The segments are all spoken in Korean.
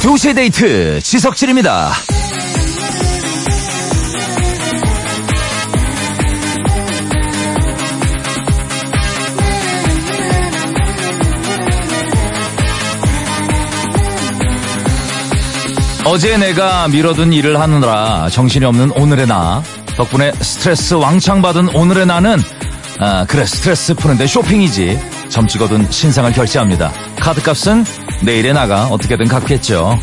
2시 데이트 지석진입니다. 어제 내가 미뤄둔 일을 하느라 정신이 없는 오늘의 나 덕분에 스트레스 왕창 받은 오늘의 나는 아, 그래 스트레스 푸는데 쇼핑이지 점 찍어둔 신상을 결제합니다 카드값은 내일에 나가 어떻게든 갚겠죠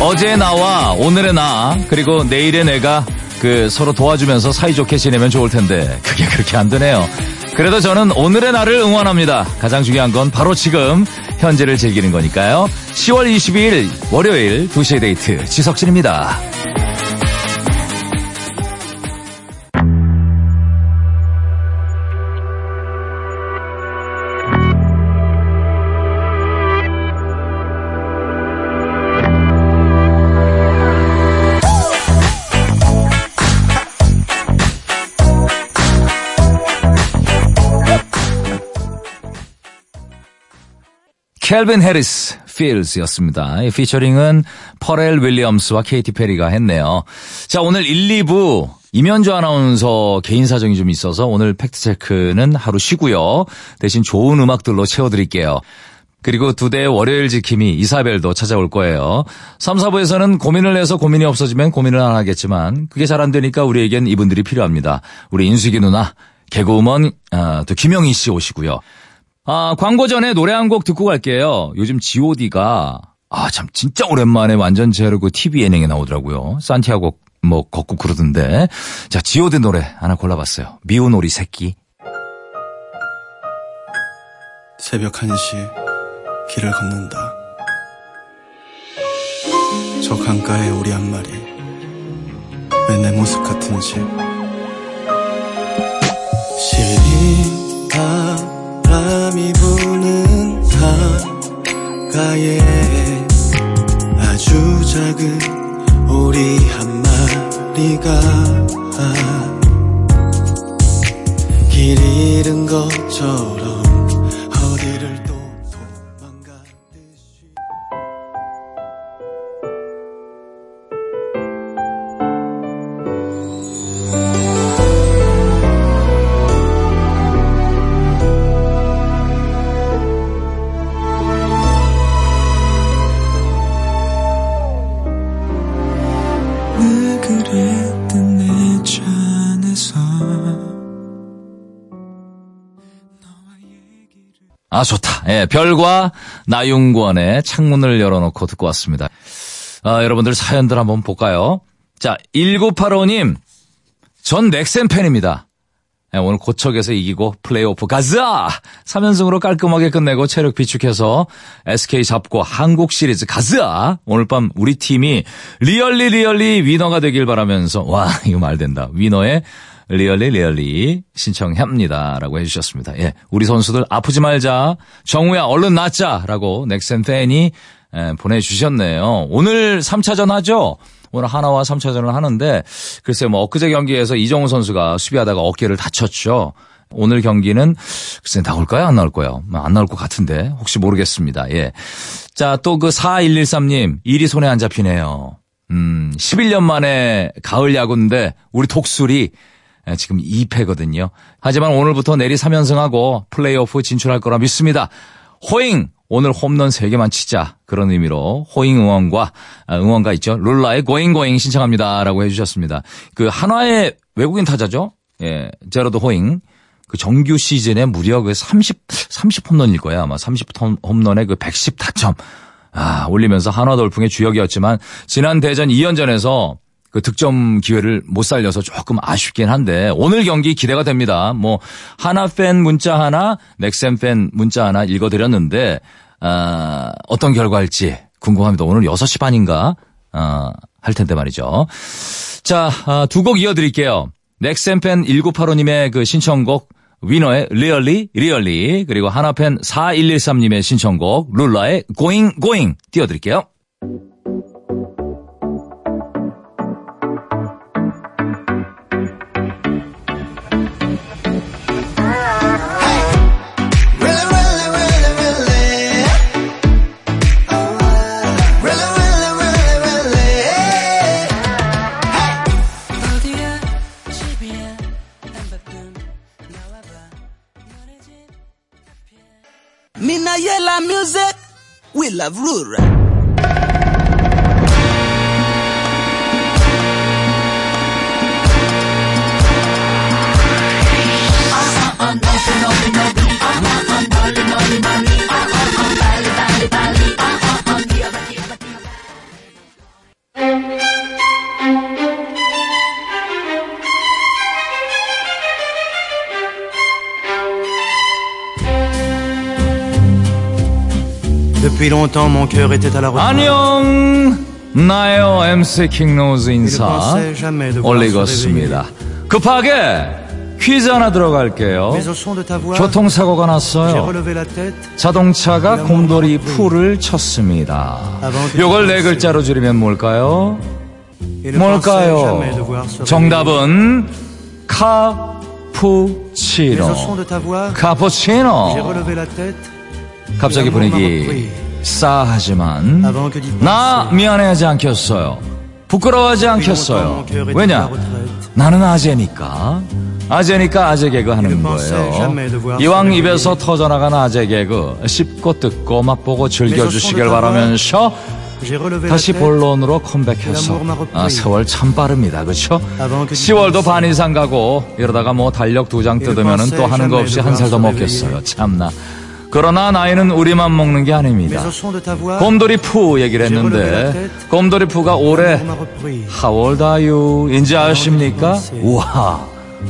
어제 나와 오늘의 나 그리고 내일의 내가 그 서로 도와주면서 사이좋게 지내면 좋을 텐데 그게 그렇게 안 되네요. 그래도 저는 오늘의 나를 응원합니다. 가장 중요한 건 바로 지금 현재를 즐기는 거니까요. 10월 22일 월요일 2시의 데이트 지석진입니다. 켈빈 해리스 필즈였습니다. 이 피처링은 퍼렐 윌리엄스와 케이티 페리가 했네요. 자, 오늘 1, 2부 이면주 아나운서 개인 사정이 좀 있어서 오늘 팩트체크는 하루 쉬고요. 대신 좋은 음악들로 채워드릴게요. 그리고 두 대의 월요일 지킴이 이사벨도 찾아올 거예요. 3, 4부에서는 고민을 해서 고민이 없어지면 고민을 안 하겠지만 그게 잘 안 되니까 우리에겐 이분들이 필요합니다. 우리 인수기 누나, 개그우먼 어, 또 김영희 씨 오시고요. 아, 광고 전에 노래 한 곡 듣고 갈게요. 요즘 god가 아, 참 진짜 오랜만에 완전 제르고 TV 예능에 나오더라고요. 산티아고 뭐 걷고 그러던데. 자, god 노래 하나 골라봤어요. 미운 오리 새끼. 새벽 1시 길을 걷는다. 저 강가에 오리 한 마리. 왜 내 모습 같은지. 시리 강가에 아주 작은 오리 한 마리가 길 잃은 것처럼 아, 좋다. 예, 별과 나윤권의 창문을 열어놓고 듣고 왔습니다. 아, 여러분들 사연들 한번 볼까요? 자, 1985님. 전 넥센 팬입니다. 예, 오늘 고척에서 이기고 플레이오프 가자! 3연승으로 깔끔하게 끝내고 체력 비축해서 SK 잡고 한국 시리즈 가자! 오늘 밤 우리 팀이 really really 위너가 되길 바라면서 와, 이거 말 된다. 위너의 Really Really 신청합니다. 라고 해주셨습니다. 예, 우리 선수들 아프지 말자. 정후야 얼른 낫자. 라고 넥센 팬이 예, 보내주셨네요. 오늘 3차전 하죠? 오늘 한화와 3차전을 하는데 글쎄 뭐 엊그제 경기에서 이정후 선수가 수비하다가 어깨를 다쳤죠. 오늘 경기는 글쎄 나올까요? 안 나올까요? 뭐안 나올 것 같은데 혹시 모르겠습니다. 예. 자, 또 그 4113님 일이 손에 안 잡히네요. 음, 11년 만에 가을 야구인데 우리 독수리 예, 지금 2패거든요. 하지만 오늘부터 내리 3연승하고 플레이오프 진출할 거라 믿습니다. 호잉! 오늘 홈런 3개만 치자. 그런 의미로 호잉 응원과, 아, 응원가 있죠. 룰라의 고잉 고잉 신청합니다. 라고 해주셨습니다. 그 한화의 외국인 타자죠. 예, 제러드 호잉. 그 정규 시즌에 무려 그 30, 30 홈런일 거야. 아마 30 홈런에 그 110 타점. 아, 올리면서 한화 돌풍의 주역이었지만 지난 대전 2연전에서 그 득점 기회를 못 살려서 조금 아쉽긴 한데 오늘 경기 기대가 됩니다. 뭐 하나 팬 문자 하나, 넥센 팬 문자 하나 읽어드렸는데 아, 어떤 결과일지 궁금합니다. 오늘 6시 반인가 아, 할 텐데 말이죠. 자, 아, 두곡 이어드릴게요. 넥센 팬 1985님의 그 신청곡 위너의 리얼리 리얼리 그리고 하나팬 4113님의 신청곡 룰라의 고잉 고잉 띄워드릴게요. our music. We love rural. Nothing, nothing, nothing. I'm not on Molly, Depuis longtemps, mon cœur était à la retraite. 안녕 나요 MC 킹로즈 인사 있습니다 급하게 퀴즈 하나 들어갈게요 교통사고가 났어요. 자동차가 곰돌이 풀을 쳤습니다 요걸 네 글자로 줄이면 뭘까요? 뭘까요? 정답은 카푸치노 카푸치노. 갑자기 분위기 싸하지만 d'y 나. 미안해하지 않겠어요. 부끄러워하지 않겠어요. 왜냐? 나는 아재니까. 아재니까 아재 개그 하는 거예요. 이왕 입에서 터져나간 아재 개그 씹고 뜯고 맛보고 즐겨주시길 바라면서 다시. 본론으로 컴백해서 아, 세월 참 빠릅니다. d'y 10월도 penser. 반 이상 가고 이러다가 뭐 달력 두 장 뜯으면은 또 하는 거 없이 한 살 더 먹겠어요. 참나. 그러나 나이는 우리만 먹는 게 아닙니다. 곰돌이 푸 얘기를 했는데 곰돌이 푸가 올해 l'amour m'a repris. How old are you? 인지 아십니까? 우와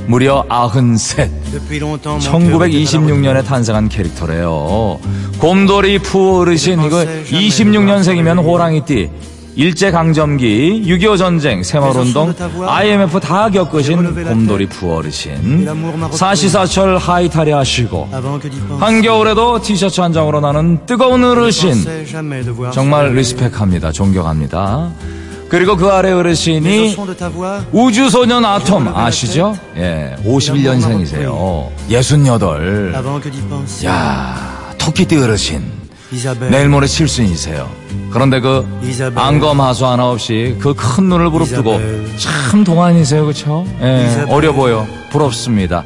무려 아흔셋 Depuis longtemps, mon cœur était à la 1926년에 retraite. 탄생한 캐릭터래요 곰돌이 푸 어르신 이거 26년생이면 호랑이띠 일제강점기, 6.25 전쟁, 새마을운동, IMF 다 겪으신 곰돌이 푸 어르신 사시사철 하이탈이 하시고. 한겨울에도 티셔츠 한 장으로 나는 뜨거운 어르신 정말. 리스펙합니다. 존경합니다. 그리고 그 아래 어르신이 우주소년 아톰 아시죠? 예, 51년생이세요. 68. avant que d'y penser. 야, 토끼띠 어르신. 내일 모레 칠순이세요. 그런데 그 이사벨. 안검 하수 하나 없이 그 큰 눈을 부릅뜨고. 참 동안이세요, 그렇죠? 예. 어려 보여. 부럽습니다.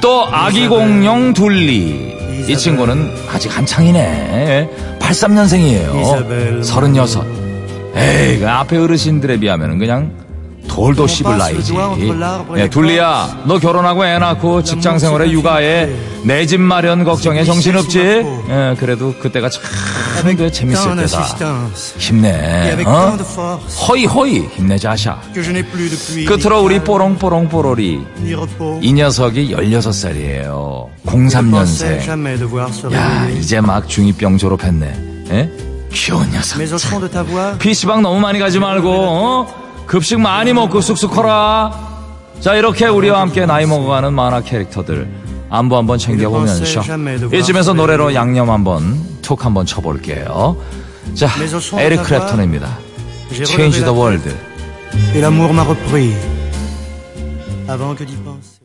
또 아기 공룡 둘리. 이. 친구는 아직 한창이네. 83년생이에요. 이사벨. 36. 에이, 그 앞에 어르신들에 비하면 그냥 돌도 씹을 나이지. 예, 둘리야, 너 결혼하고 애 낳고 직장 생활에 육아에 내 집 마련 걱정에 정신없지? 예, 그래도 그때가 참 그 재밌을 때다. 힘내, 어? 허이 허이 힘내자샤. Plus depuis. 끝으로 우리 뽀롱뽀롱 뽀로리. 이 녀석이 16살이에요. Je ne pensais 03년생. jamais devoir se 야. 이제 막 중2병 졸업했네. 예? 귀여운 녀석. Voix, PC방 너무 많이 가지 말고 어? 급식 많이 먹고 쑥쑥 커라. 자 이렇게 우리와 함께 나이 먹어가는 만화 캐릭터들 안부 한번 챙겨보면서 이쯤에서 노래로 양념 한번 툭 한번 쳐볼게요. 자 에릭 크랩톤입니다. Change the world. et l'amour m'a repris. Avant que d'y penser.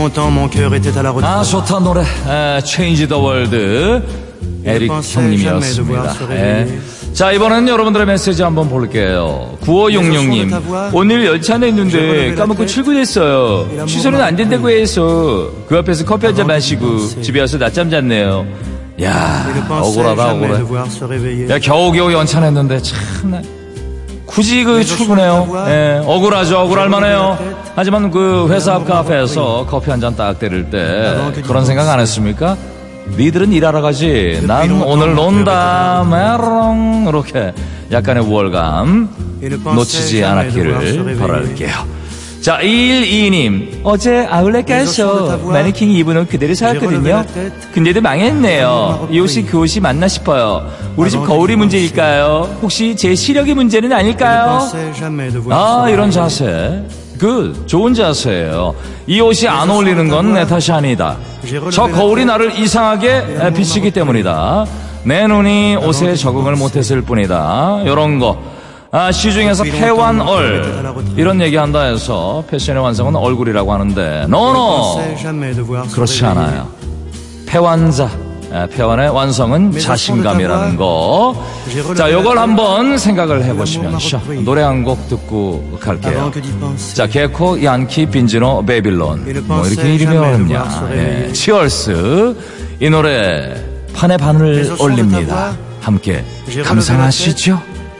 Longtemps, mon cœur était à la retraite. 아 좋다 노래 에, Change the World 에릭 형님이었습니다. 예. 자 이번에는 여러분들의 메시지 한번 볼게요. 9566님 오늘 열차 냈는데 까먹고 출근했어요. 취소는 안 된다고 해서 그 앞에서 커피 한 잔 마시고 집에 와서 낮잠 잤네요. 야 억울하다 억울해. 야 겨우겨우 연차 냈는데 참 굳이 그 출근해요. 예, 억울하죠. 억울할 만해요. 하지만 그 회사 앞 카페에서 커피 한 잔 딱 때릴 때 그런 생각 안 했습니까? 니들은 일하러 가지. 난 오늘 논다. 메롱 이렇게 약간의 우월감 놓치지 않았기를. 바랄게요. 자, 112님. 어제 아울렛 가서 마네킹 입은 옷 그대로 사왔거든요. 근데도 망했네요. 이 옷이 그 옷이 맞나 싶어요. 우리 집 거울이 문제일까요? 혹시 제 시력이 문제는 아닐까요? 아, 이런 자세. 그 좋은 자세예요. 이 옷이 안 어울리는 건 내 탓이 아니다. 저 거울이 나를 이상하게 비치기 때문이다. 내 눈이 옷에 적응을 못했을 뿐이다. 이런 거. 아, 시중에서 패완얼 이런 얘기한다 해서 패션의 완성은 얼굴이라고 하는데 노노 그렇지 않아요. 패완자 패완의 완성은 자신감이라는 거. 자, 요걸 한번 생각을 해보시면서 노래 한 곡 듣고 갈게요. 자, 개코, 양키, 빈지노, 베빌론. 뭐 이렇게 이름이 어렵냐. 예, 치얼스. 이 노래 판에 바늘 올립니다. 함께 감상하시죠.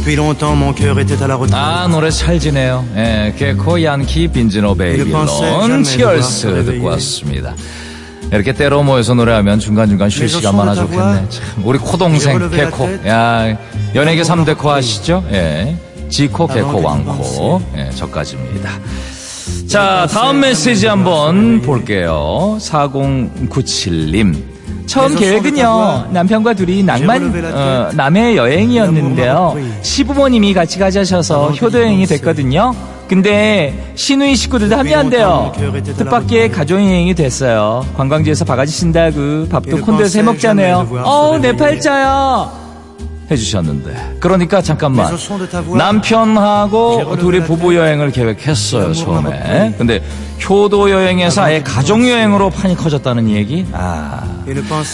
Depuis longtemps, mon cœur était à la retraite. 아 노래 찰지네요. 예, 개코 양키 빈지노 베이빌론 치얼스 듣고 왔습니다. 이렇게 때로 모여서 노래하면 중간중간 쉴 시간만 하나 좋겠네. 참, 우리 코동생 개코. 야, 연예계 3대 코 아시죠? 예. 지코, 개코, 왕코. 예, 저까지입니다. 자, 다음 메시지 한번 볼게요. 4097님. 처음 계획은요 남편과 둘이 낭만 어, 남해 여행이었는데요 시부모님이 같이 가자셔서 효도 여행이 됐거든요 근데 시누이 식구들도 합류한대요 뜻밖의 가족여행이 됐어요 관광지에서 바가지 신다고 밥도 콘도에서 해먹자네요 어우 내 팔자야 해주셨는데. 그러니까 잠깐만. 남편하고 둘이 부부 여행을 계획했어요 처음에. 근데 효도 여행에서 아예 가족 여행으로 판이 커졌다는 얘기? 아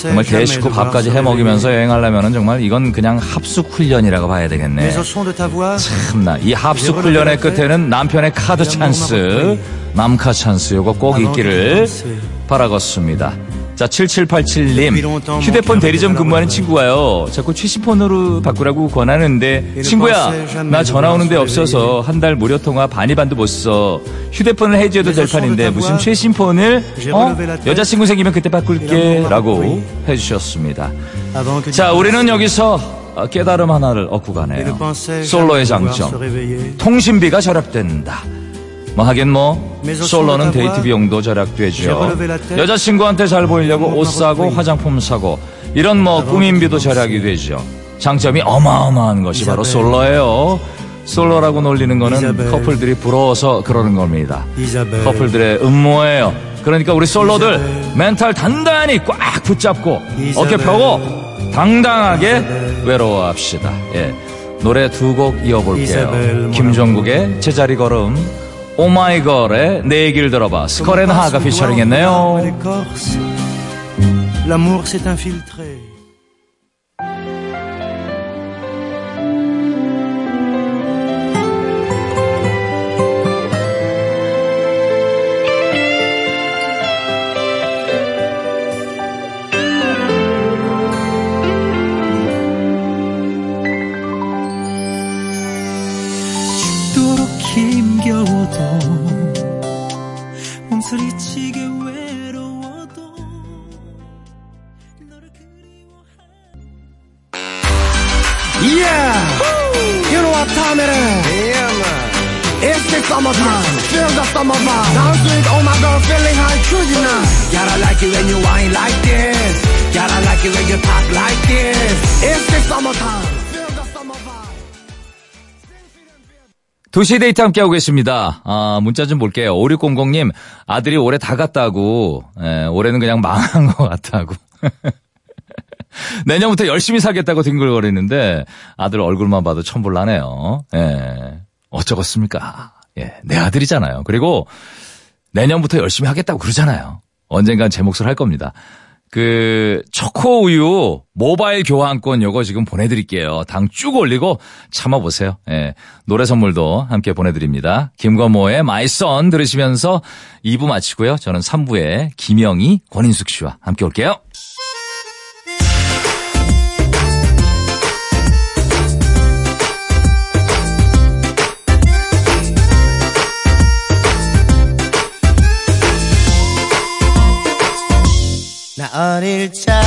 정말 대식구 밥까지 해 먹이면서 여행하려면 정말 이건 그냥 합숙 훈련이라고 봐야 되겠네. 참나. 이 합숙 훈련의 끝에는 남편의 카드 찬스 남카 찬스 요거 꼭 있기를 바라겠습니다 자, 7787님. 휴대폰 대리점 근무하는 친구가요. 자꾸 최신폰으로 바꾸라고 권하는데, 친구야, 나 전화 오는데 없어서 한 달 무료 통화 반의 반도 못 써. 휴대폰을 해줘도 될 판인데, 무슨 최신폰을, 어? 여자친구 생기면 그때 바꿀게. 라고 해주셨습니다. 자, 우리는 여기서 깨달음 하나를 얻고 가네요. 솔로의 장점. 통신비가 절약된다. 뭐 하긴 뭐 솔로는 데이트 비용도 절약되죠. 여자친구한테 잘 보이려고 옷 사고 화장품 사고 이런 뭐 꾸민비도 절약이 되죠. 장점이 어마어마한 것이 바로 솔로예요. 솔로라고 놀리는 거는 커플들이 부러워서 그러는 겁니다. 커플들의 음모예요. 그러니까 우리 솔로들 멘탈 단단히 꽉 붙잡고 어깨 펴고 당당하게 외로워합시다. 예. 노래 두 곡 이어볼게요. 김종국의 제자리 걸음 오마이걸의 내 얘기를 들어봐. 스컬앤하하가 피처링했네요. It's the summertime. Feel the summer vibe. Dance with all my girls feeling high through you now. Gotta like it when you whine like this. Gotta like it when you pop like this. It's the summertime. Feel the summer vibe. 2시 데이트 함께하고 계십니다. 아, 문자 좀 볼게요. 5600님, 아들이 올해 다 갔다고, 예, 올해는 그냥 망한 것 같다고. 내년부터 열심히 살겠다고 뒹굴거리는데, 아들 얼굴만 봐도 천불 나네요. 예, 어쩌겠습니까? 예, 내 아들이잖아요. 그리고 내년부터 열심히 하겠다고 그러잖아요. 언젠간 제 몫을 할 겁니다. 그 초코 우유 모바일 교환권 요거 지금 보내드릴게요. 당 쭉 올리고 참아보세요. 예. 노래 선물도 함께 보내드립니다. 김건모의 마이선 들으시면서 2부 마치고요. 저는 3부에 김영희, 권인숙 씨와 함께 올게요. 어릴 적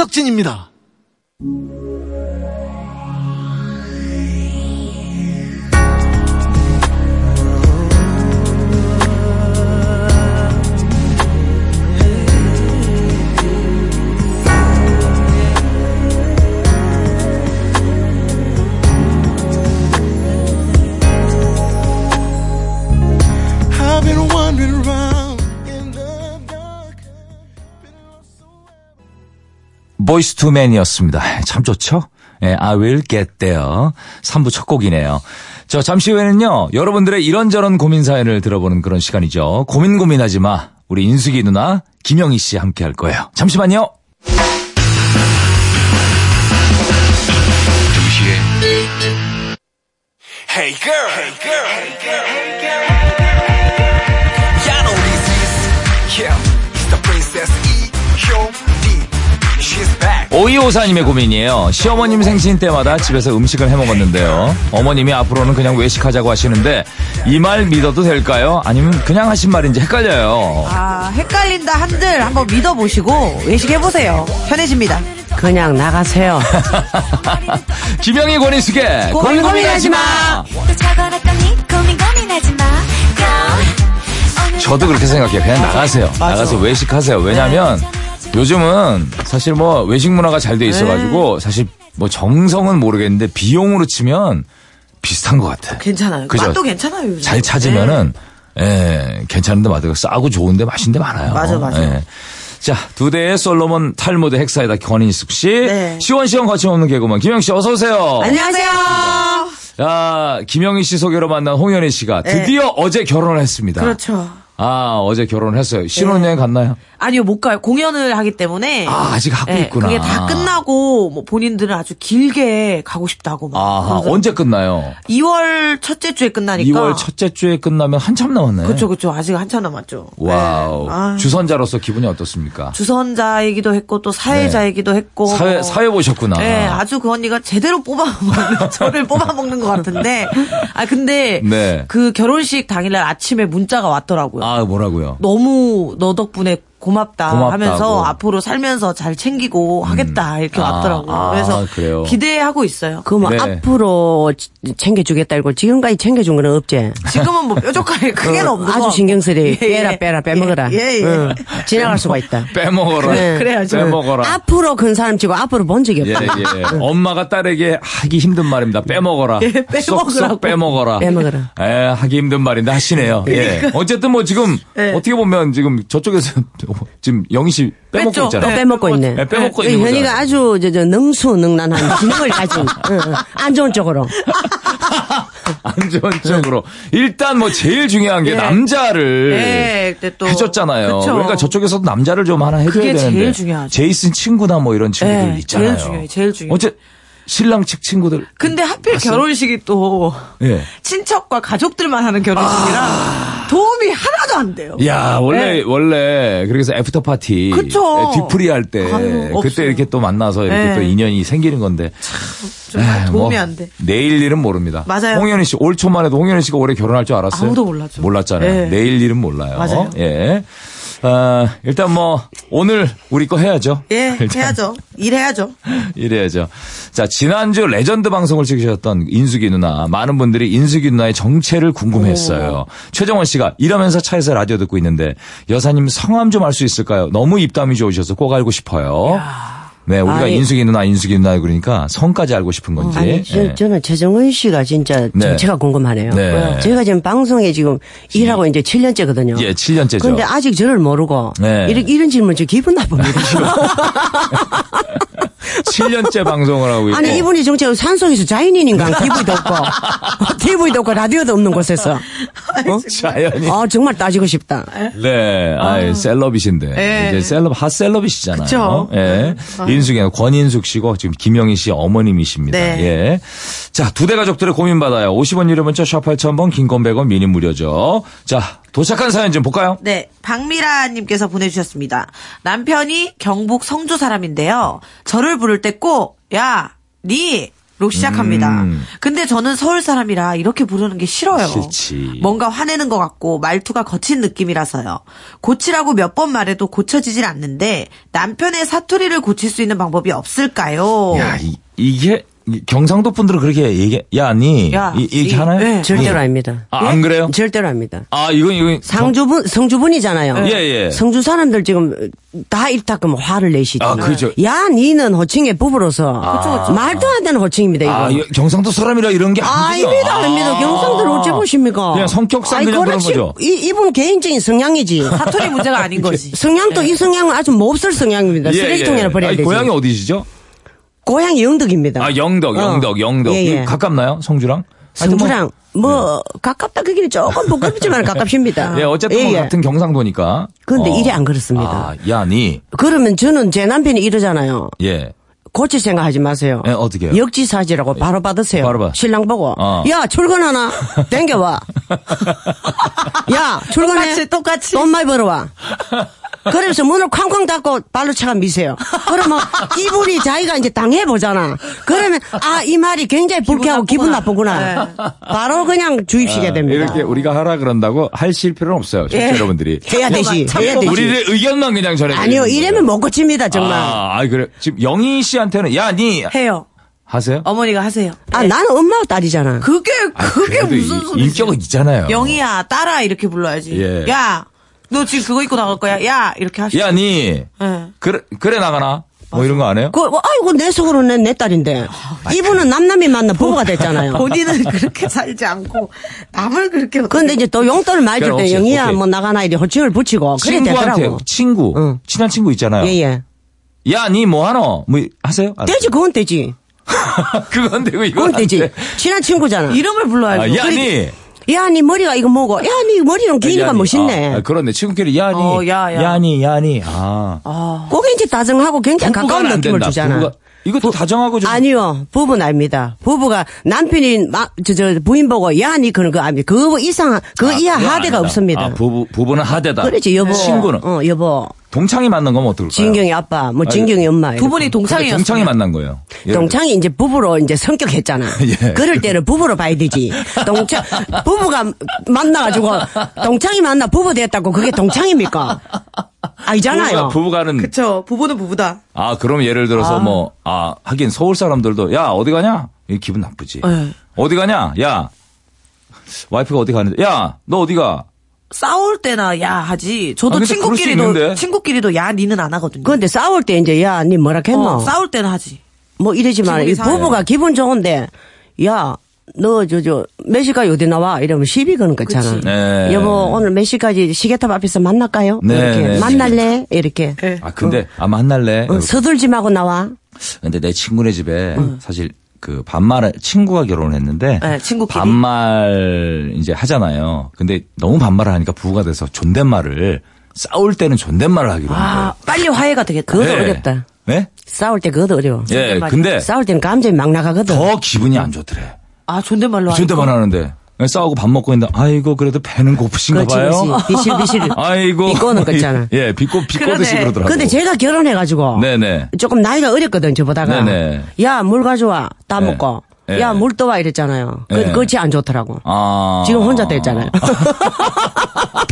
이트 지석진입니다. 보이스 투맨이었습니다. 참 좋죠? 예, I will get there. 3부 첫 곡이네요. 저 잠시 후에는요, 여러분들의 이런저런 고민 사연을 들어보는 그런 시간이죠. 고민 고민하지 마. 우리 인숙이 누나, 김영희 씨 함께 할 거예요. 잠시만요. Hey girl, hey girl, hey girl, hey girl. 오이오사님의 고민이에요. 시어머님 생신 때마다 집에서 음식을 해 먹었는데요. 어머님이 앞으로는 그냥 외식하자고 하시는데 이 말 믿어도 될까요? 아니면 그냥 하신 말인지 헷갈려요. 아, 헷갈린다 한들 한번 믿어보시고 외식해보세요. 편해집니다. 그냥 나가세요. 김영희 권인숙의 고민 고민하지 마. 저도 그렇게 생각해요. 그냥 나가세요. 나가서 외식하세요. 왜냐면 요즘은 사실 뭐 외식 문화가 잘 돼 있어가지고 사실 뭐 정성은 모르겠는데 비용으로 치면 비슷한 것 같아. 괜찮아요. 그죠? 맛도 괜찮아요. 요즘. 잘 찾으면은 예, 괜찮은데 맛도 싸고 좋은데 맛있는데 많아요. 맞아, 맞아. 예. 자, 두 대의 솔로몬 탈모드 헥사이다 권인숙 씨, 네. 시원시원 거침없는 개그맨 김영 씨 어서 오세요. 안녕하세요. 야, 김영희 씨 소개로 만난 홍현희 씨가 드디어 어제 결혼을 했습니다. 네. 그렇죠. 아, 어제 결혼을 했어요. 신혼여행 갔나요? 아니요, 못 가요. 공연을 하기 때문에. 아, 아직 하고 예, 있구나. 그게 다 끝나고 뭐 본인들은 아주 길게 가고 싶다고 막. 아하, 그러더라고요. 언제 끝나요? 2월 첫째 주에 끝나니까. 2월 첫째 주에 끝나면 한참 남았네. 그렇죠, 그렇죠. 아직 한참 남았죠. 와우. 네. 아, 주선자로서 기분이 어떻습니까? 주선자이기도 했고 또 사회자이기도 했고. 네. 사회, 뭐. 사회 보셨구나. 네, 아주 그 언니가 제대로 뽑아 먹는, 저를 뽑아 먹는 것 같은데. 아, 근데. 네. 그 결혼식 당일날 아침에 문자가 왔더라고요. 아, 뭐라고요? 너무 너 덕분에 고맙다 고맙다고. 하면서 앞으로 살면서 잘 챙기고 하겠다 이렇게 아, 왔더라고요. 아, 그래서 그래요? 기대하고 있어요. 그럼 네. 앞으로 지- 챙겨주겠다 이걸 지금까지 챙겨준 건 없지? 지금은 뭐 뾰족하게 크게는 어, 없는 거 아주. 신경쓰리 예, 빼라 예. 빼라 빼먹어라. 예, 예. 응. 지나갈 수가 있다. 빼먹어라. 네. 그래야죠. 빼먹어라. 앞으로 큰 사람 치고 앞으로 본 적이 예, 없다. 예. 엄마가 딸에게 하기 힘든 말입니다. 빼먹어라. 예, 빼먹으라고. 쏙쏙 빼먹어라. 빼먹어라. 예, 하기 힘든 말인데 하시네요. 예. 어쨌든 뭐 지금 예. 어떻게 보면 지금 저쪽에서 지금 영희 씨 빼먹고 뺐죠. 있잖아요. 또 빼먹고 있네. 예, 빼먹고 이 있는 현이가 거잖아요. 아주 저, 저 능수능란한 기능을 가진 응, 응. 안 좋은 쪽으로. 안 좋은 쪽으로. 일단 뭐 제일 중요한 게 예. 남자를 예, 그때 또 해줬잖아요. 그쵸. 그러니까 저쪽에서도 남자를 좀 하나 해줘야 그게 되는데. 제일 중요하죠. 제이슨 친구나 뭐 이런 친구들 예, 있잖아요. 제일 중요해요, 제일 중요해요. 어째 신랑 측 친구들. 근데 하필 결혼식이 또 예. 친척과 가족들만 하는 결혼식이라 도움이 하나도 안 돼요. 야, 원래, 네. 원래, 그래서 after party. 그쵸. 예, 뒤풀이 할 때. 그때. 이렇게 또 만나서 이렇게 네. 또 인연이 생기는 건데. 좀 에이, 도움이 뭐 안 돼. 내일 일은 모릅니다. 맞아요. 홍현희 씨, 올 초만 해도 홍현희 씨가 올해 결혼할 줄 알았어요? 아무도 몰랐죠. 몰랐잖아요. 네. 내일 일은 몰라요. 맞아요. 예. 아, 일단 뭐, 오늘 우리 거 해야죠. 예, 일단 해야죠. 일해야죠. 이래야죠. 자, 지난주 레전드 방송을 찍으셨던 인숙이 누나. 많은 분들이 인숙이 누나의 정체를 궁금했어요. 최정원 씨가 이러면서 차에서 라디오 듣고 있는데 여사님 성함 좀 알 수 있을까요? 너무 입담이 좋으셔서 꼭 알고 싶어요. 네, 우리가 아니. 인숙이 누나, 인숙이 누나 그러니까 성까지 알고 싶은 건지. 아니, 저, 예. 저는 최정은 씨가 진짜 네. 정체가 궁금하네요. 네. 제가 지금 방송에 지금 일하고 이제 7년째거든요. 예, 7년째죠. 근데 아직 저를 모르고 네. 이런, 이런 질문 저 기분 나쁩니다. 지금. 7년째 방송을 하고 있고. 아니 이분이 정체 산속에서 자연인인가 TV도 없고 TV도 없고 라디오도 없는 곳에서 어? 자연이. 아 정말 따지고 싶다. 네, 아, 셀럽이신데 예. 이제 셀럽 핫 셀럽이시잖아요. 그쵸. 예, 인숙이 권인숙 씨고 지금 김영희 씨 어머님이십니다. 네. 예, 자 두 대 가족들의 고민 받아요. 50원 유료 문자 샵 8000번 긴건 100원 미니 무료죠. 자 도착한 사연 좀 볼까요? 네, 박미라님께서 보내주셨습니다. 남편이 경북 성주 사람인데요. 저를 부를 때 꼭, 야, 니! 로 시작합니다. 음. 근데 저는 서울 사람이라 이렇게 부르는 게 싫어요. 싫지. 뭔가 화내는 것 같고 말투가 거친 느낌이라서요. 고치라고 몇 번 말해도 고쳐지질 않는데 남편의 사투리를 고칠 수 있는 방법이 없을까요? 야 이, 이게 이 경상도 분들은 그렇게 얘기 야니 야, 이, 이렇게 이, 하나요? 네. 절대로 아닙니다. 아, 안 그래요? 절대로 아닙니다. 아 이건 이건 상주분 성주분이잖아요. 예, 예. 성주 사람들 지금 다 일타끔 화를 내시죠. 아, 그죠. 야, 니는 호칭의 부부로서 말도 안 되는 호칭입니다. 이거. 아 이- 경상도 사람이라 이런 게 아니구나. 아닙니다, 아닙니다. 경상도를 어찌 보십니까? 그냥 성격상 그냥 그런. 거죠. 이, 이분 개인적인 성향이지. 사투리 문제가 아닌 거지. 성향도 이 성향은 아주 몹쓸 성향입니다. 쓰레기통에나 버려야 예, 아니, 되지. 고향이 어디시죠? 고향이 영덕입니다. 아 영덕, 어. 영덕, 영덕. 예, 예. 가깝나요, 성주랑? 뭐- 성주랑 뭐 가깝다 그기는 조금 부끄럽지만 가깝습니다. 예, 어쨌든 뭐 예, 예. 같은 경상도니까. 근데 어. 일이 안 그렇습니다. 아, 야니. 그러면 저는 제 남편이 이러잖아요. 예. 고칠 생각하지 마세요. 예, 어떻게 요? 역지사지라고 바로 받으세요. 바로 받- 신랑 보고. 어. 야 출근하나? 땡겨와. 야 출근해. 똑같이, 똑같이. 돈 많이 벌어와. 그래서 문을 쾅쾅 닫고 발로 차가 미세요. 그러면 이분이 자기가 이제 당해보잖아. 그러면 아 이 말이 굉장히 불쾌하고 기분 나쁘구나. 바로 그냥 주입시게 됩니다. 아, 이렇게 우리가 하라 그런다고 하실 필요는 없어요. 예. 여러분들이. 해야 되지. 해야 되지. 우리의 의견만 그냥 전해. 아니요 이러면 못 고칩니다 정말. 아, 아, 그래. 지금 영희 씨한테는 야 니 해요. 하세요? 어머니가 하세요. 아 나는 엄마와 딸이잖아. 그게, 그게 그래도 무슨 이- 소리지? 인격은 있잖아요. 영희야, 딸아, 이렇게 불러야지. 예. 야, 너 지금 그거 입고 나갈 거야. 야, 이렇게 하시죠. 야니. 예. 그래 그래 나가나? 뭐 이런 거 안 해요? 그, 뭐, 아이고, 내 속으로 내, 내 딸인데. 이분은 남남이 만나 부부가 됐잖아요. 본인은 그렇게 살지 않고 남을 그렇게 근데 이제 또 용돈을 많이 줄 그럼 때 혹시- 영희야 오케이. 뭐 나가나 이래 호칭을 붙이고 그래 친구한테 되더라고. 친구 응. 친한 친구 있잖아요. 예, 예. 야, 니 뭐 하노? 뭐 하세요? 안 되지, 그건 되지. 그건 되고 이건 그건 안 되지. 돼. 친한 친구잖아. 이름을 불러야죠. 아, 야, 니. 야, 니 머리가 이거 뭐고? 야, 니 머리는 기니까 야니. 멋있네. 아, 아, 그렇네. 친구끼리 야니. 어, 야, 야. 니 야니. 아. 그게 이제 다정하고 굉장히 가까운 느낌을. 주잖아. 부부가- 이것도 다정하고 좀. 아니요, 부부는 아닙니다. 부부가 남편이 막, 저, 저, 부인 보고, 야, 니 그런 거 아닙니다. 그거 이상, 그 아, 이하 하대가 아니다. 없습니다. 아, 부부, 부부는 하대다. 그렇지, 여보. 친구는. 어, 여보. 동창이 만난 거면 어떨까요? 진경이 아빠, 뭐 진경이 엄마. 두. 분이 동창이었어요. 동창이 만난 거예요. 동창이 이제 부부로 이제 성격했잖아. 예. 그럴 때는 부부로 봐야 되지. 동창, 부부가 만나가지고, 동창이 만나 부부 됐다고 그게 동창입니까? 아니잖아요. 부부가, 부부가는. 그쵸. 부부는 부부다. 아, 그럼 예를 들어서 아. 뭐, 아, 하긴 서울 사람들도, 야, 어디 가냐? 이 기분 나쁘지. 네. 어디 가냐? 야. 와이프가 어디 가는데, 야, 너 어디 가? 싸울 때나 야 하지. 저도 아. 친구끼리도 친구끼리도 야 니는 안 하거든요. 그런데 싸울 때 이제, 야, 니 뭐라 했노? 어, 싸울 때는 하지. 뭐 이러지만, 이. 부부가 기분 좋은데, 야, 너, 저, 저, 몇 시까지 어디 나와? 이러면 시비 거는 거잖아. 네. 여보, 오늘 몇 시까지 시계탑 앞에서 만날까요? 네, 이렇게. 네. 만날래? 이렇게. 아, 근데, 아, 만날래? 어, 서둘지 마고 나와. 근데 내 친구네 집에 사실 그 반말 친구가 결혼했는데 네, 친구끼리. 반말 이제 하잖아요. 근데 너무 반말을 하니까 부부가 돼서 존댓말을 싸울 때는 존댓말을 하기로 한 거예요. 아, 빨리 화해가 되겠다. 그것도 어렵다. 네? 싸울 때 그것도 어려워. 예. 근데 싸울 때는 감정이 막 나가거든. 더 기분이 안 좋더래. 아, 존댓말로 존댓말 하니까. 하는데 싸우고 밥 먹고 있는데 아이고 그래도 배는 고프신가 봐요. 그렇지. 비실 비실. 아이고 비꼬는 거 있잖아. 예, 비꼬 비꼬듯이. 그러더라고. 근데 제가 결혼해 가지고. 네네. 조금 나이가 어렸거든, 저보다가. 네네. 야, 물 가져와. 따 네. 먹고. 네. 야, 물 떠와 이랬잖아요. 그, 네. 그것이 안 좋더라고. 아. 지금 혼자 됐잖아요.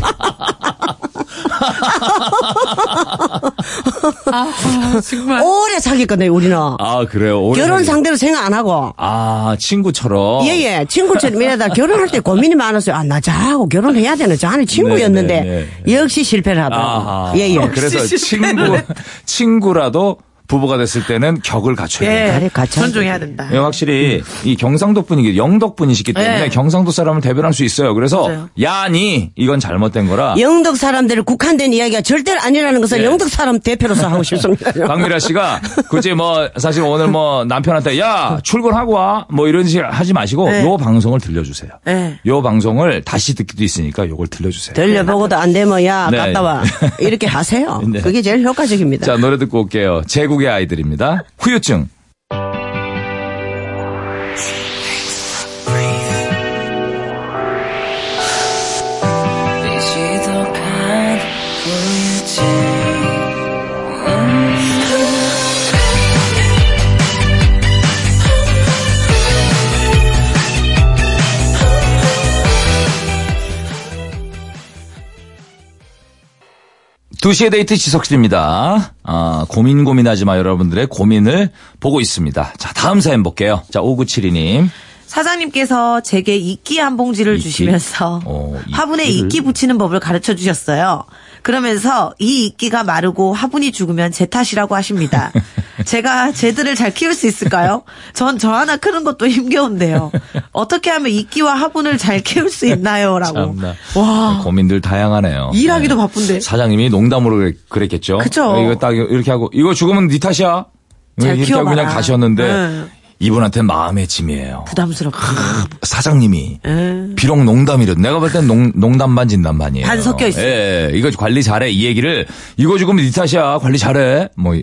정말. 오래 사귀었거든요, 우리는. 아, 그래요? 오래 결혼 사귀- 상대로 생각 안 하고. 아, 친구처럼. 예 예 친구처럼 이러다 결혼할 때 고민이 많았어요. 아 나 저하고 결혼해야 되는 저 안에 친구였는데 네, 네, 역시 실패를 아하. 하더라고. 예예. 그래서 친구, 친구라도 부부가 됐을 때는 격을 갖춰야 예. 된다. 그래, 같이 존중해야 된다. 예, 확실히 이 경상도 분이기 영덕 분이시기 때문에 네. 경상도 사람을 대변할 수 있어요. 그래서 맞아요. 야니 이건 잘못된 거라. 영덕 사람들을 국한된 이야기가 절대 아니라는 것을 예. 영덕 사람 대표로서 하고 싶습니다. 박미라 씨가 굳이 뭐 사실 오늘 뭐 남편한테 야 출근하고 와 뭐 이런 식 하지 마시고 네. 요 방송을 들려주세요. 네. 요 방송을 다시 듣기도 있으니까 요걸 들려주세요. 들려보고도 안 되면 야 네. 갔다 와 이렇게 하세요. 네. 그게 제일 효과적입니다. 자 노래 듣고 올게요. 제국 의 아이들입니다. 후유증. 2시의 데이트 지석실입니다. 아, 고민 고민하지 마 여러분들의 고민을 보고 있습니다. 자, 다음 사연 볼게요. 자, 5972님. 사장님께서 제게 이끼 한 봉지를 이끼? 주시면서 어, 화분에? 이끼 붙이는 법을 가르쳐 주셨어요. 그러면서 이 이끼가 마르고 화분이 죽으면 제 탓이라고 하십니다. 제가 쟤들을 잘 키울 수 있을까요? 전 저 하나 크는 것도 힘겨운데요. 어떻게 하면 이끼와 화분을 잘 키울 수 있나요? 라고. 와. 고민들 다양하네요. 일하기도 네. 바쁜데. 사장님이 농담으로 그랬- 그랬겠죠. 그쵸. 이거 딱 이렇게 하고 이거 죽으면 네 탓이야. 잘 이렇게 하고 키워봐라. 그냥 가셨는데 네. 이분한테 마음의 짐이에요. 부담스럽고. 사장님이 예. 비록 농담이라도 내가 볼 땐 농담 반 진담 반이에요. 반 섞여 있어요. 예, 예. 이거 관리 잘해 이 얘기를 이거 네 탓이야 관리 잘해 뭐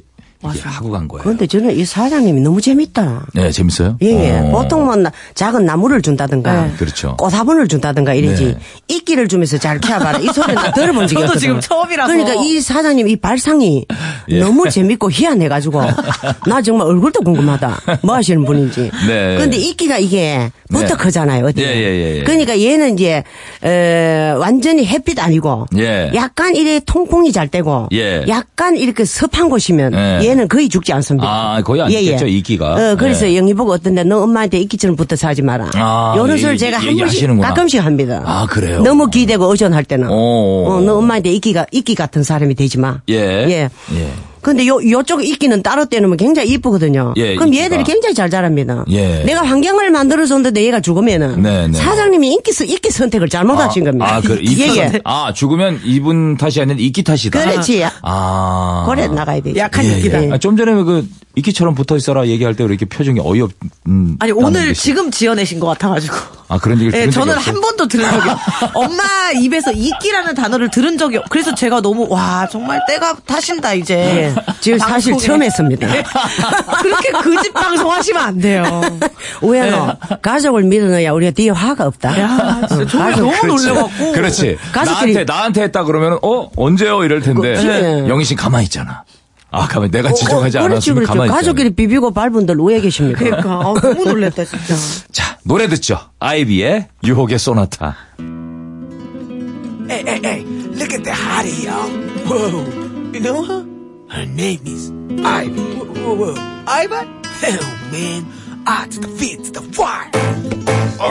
이- 이게. 하고 간 거예요. 그런데 저는 이 사장님이 너무 재밌다. 네 재밌어요? 예, 예. 어. 보통은 나- 작은 나무를 준다든가, 네. 그렇죠. 꽃화분을 준다든가 이러지. 네. 이끼를 주면서 잘 키워봐라. 이 소리 나 들어본 적이 없거든. 지금 처음이라서. 그러니까 이 사장님 이 발상이 예. 너무 재밌고 희한해가지고 나 정말 얼굴도 궁금하다. 뭐 하시는 분인지. 네. 그런데 이끼가 이게 부터 네. 크잖아요. 어디? 예, 예, 예, 예. 그러니까 얘는 이제 에, 완전히 햇빛 아니고 예. 약간 이래 통풍이 잘 되고 예. 약간 이렇게 습한 곳이면 예. 얘는 거의 죽지 않습니다. 아, 거의 안 죽겠죠, 이끼가. 어, 그래서 예. 영희 보고 어떤데 너 엄마한테 이끼처럼 붙어 사지 마라. 아, 요런 예, 소리 예, 제가 한 번씩. 가끔씩 합니다. 아, 그래요? 너무 기대고 의존할 때는. 오. 어, 너 엄마한테 이끼가 이끼 같은 사람이 되지 마. 예. 예. 예. 근데 요, 요쪽 이끼는 따로 떼놓으면 굉장히 이쁘거든요. 예, 그럼 이끼가. 얘들이 굉장히 잘 자랍니다. 예. 내가 환경을 만들어줬는데 얘가 죽으면은. 네, 네. 사장님이 인기, 스- 이끼 선택을 잘못하신 겁니다. 아, 그 이끼 예, 예. 아, 죽으면 이분 탓이 아니라 이끼 탓이다. 그렇지. 아. 고래 나가야 되지. 약한 예, 이끼다. 예. 아, 좀 전에 그 이끼처럼 붙어 있어라 얘기할 때왜 이렇게 표정이 어이없 음. 아니, 오늘 지금 지어내신 것 같아가지고. 아, 그런 얘기를 예, 들은 적이 저는? 한 번도 들은 적이 없어요. 엄마 입에서 이끼라는 단어를 들은 적이 없 그래서 제가 너무, 와, 정말 때가 타신다, 이제. 예. 지금 사실 방송에. 처음 했습니다. 그렇게 그 집 방송 하시면 안 돼요. 우연히 가족을 믿어야 우리가 뒤에 화가 없다. 야, 진짜 정말 가족, 너무 그렇지. 놀래갖고. 그렇지. 가족끼리- 나한테 나한테 했다 그러면 어 언제요 이럴 텐데. 예. 영희 씨 가만히 있잖아. 아 가만 내가 지적하지 어, 그렇지, 않았으면 그렇지. 가만히 있잖아. 가족끼리 비비고 밟은 들 왜 계십니까? 그러니까, 아, 너무 놀랬다, 진짜. 자 노래 듣죠. 아이비의 유혹의 소나타. Hey, hey, hey, look at the hottie, y'all. Whoa. You know her? Her name is Ivy. Whoa, whoa, whoa. Ivy? Hell, man. I to the V to the Y.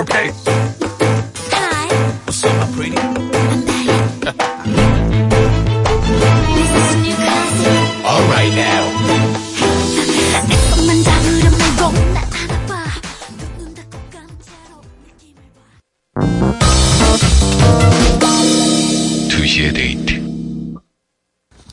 Okay. Hi, What's up, my pretty?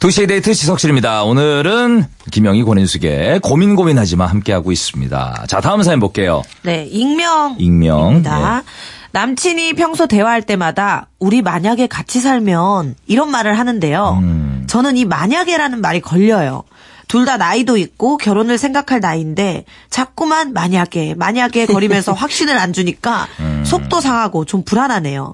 2시의 데이트 지석실입니다. 오늘은 김영희 권인숙의 고민 고민하지마 함께하고 있습니다. 자 다음 사연 볼게요. 네, 익명. 익명. 입니다. 남친이 평소 대화할 때마다 우리 만약에 같이 살면 이런 말을 하는데요. 음. 저는 이 만약에라는 말이 걸려요. 둘 다 나이도 있고 결혼을 생각할 나이인데 자꾸만 만약에 만약에 거리면서 확신을 안 주니까 음. 속도 상하고 좀 불안하네요.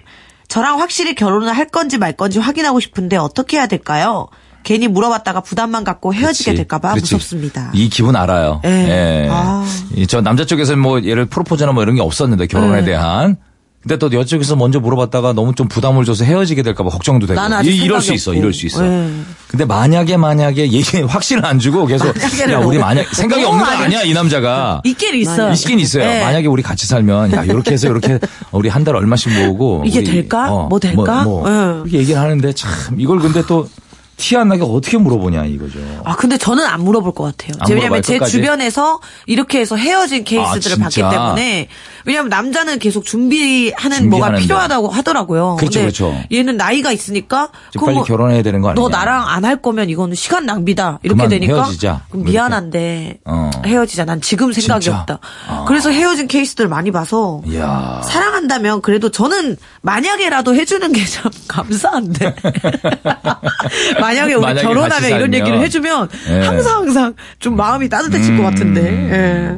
저랑 확실히 결혼을 할 건지 말 건지 확인하고 싶은데 어떻게 해야 될까요? 괜히 물어봤다가 부담만 갖고 헤어지게 그렇지. 될까봐 그렇지. 무섭습니다. 이 기분 알아요. 예. 예. 아. 이저 남자 쪽에서는 뭐 예를 프로포즈나 뭐 이런 게 없었는데 결혼에 네. 대한 근데 또 여쪽에서 먼저 물어봤다가 너무 좀 부담을 줘서 헤어지게 될까봐 걱정도 되고. 이- 이럴 생각이 수 있어. 이럴 수 있어. 네. 근데 만약에 만약에 얘기 확신을 안 주고 계속 야 우리 만약 생각이 없는 거 아니야 이 남자가. 있긴 있어요. 있긴 있어요. 네. 만약에 우리 같이 살면 야 이렇게 해서 이렇게 우리 한 달 얼마씩 모으고 이게 우리, 될까? 뭐 될까? 뭐, 뭐 네. 이렇게 얘기를 하는데 참 이걸 근데 또 티 안 나게 어떻게 물어보냐 이거죠. 아, 근데 저는 안 물어볼 것 같아요. 왜냐면 물어봐요, 제? 주변에서 이렇게 해서 헤어진 케이스들을 아, 봤기? 때문에 왜냐면 남자는 계속 준비하는 뭐가. 필요하다고 하더라고요. 그렇죠, 근데 그렇죠. 얘는 나이가 있으니까 빨리 뭐 결혼해야 되는 거 아니냐. 너 나랑 안 할 거면 이거는 시간 낭비다. 이렇게 되니까 헤어지자. 그럼. 미안한데 어. 헤어지자. 난 지금 생각이 진짜? 없다. 아. 그래서 헤어진 케이스들 많이 봐서 이야. 사랑한다면 그래도 저는 만약에라도 해주는 게 참 감사한데 만약에 우리 만약에 결혼하면 이런. 얘기를 해주면 예. 항상 항상 좀 마음이 따뜻해질 음. 것 같은데 예.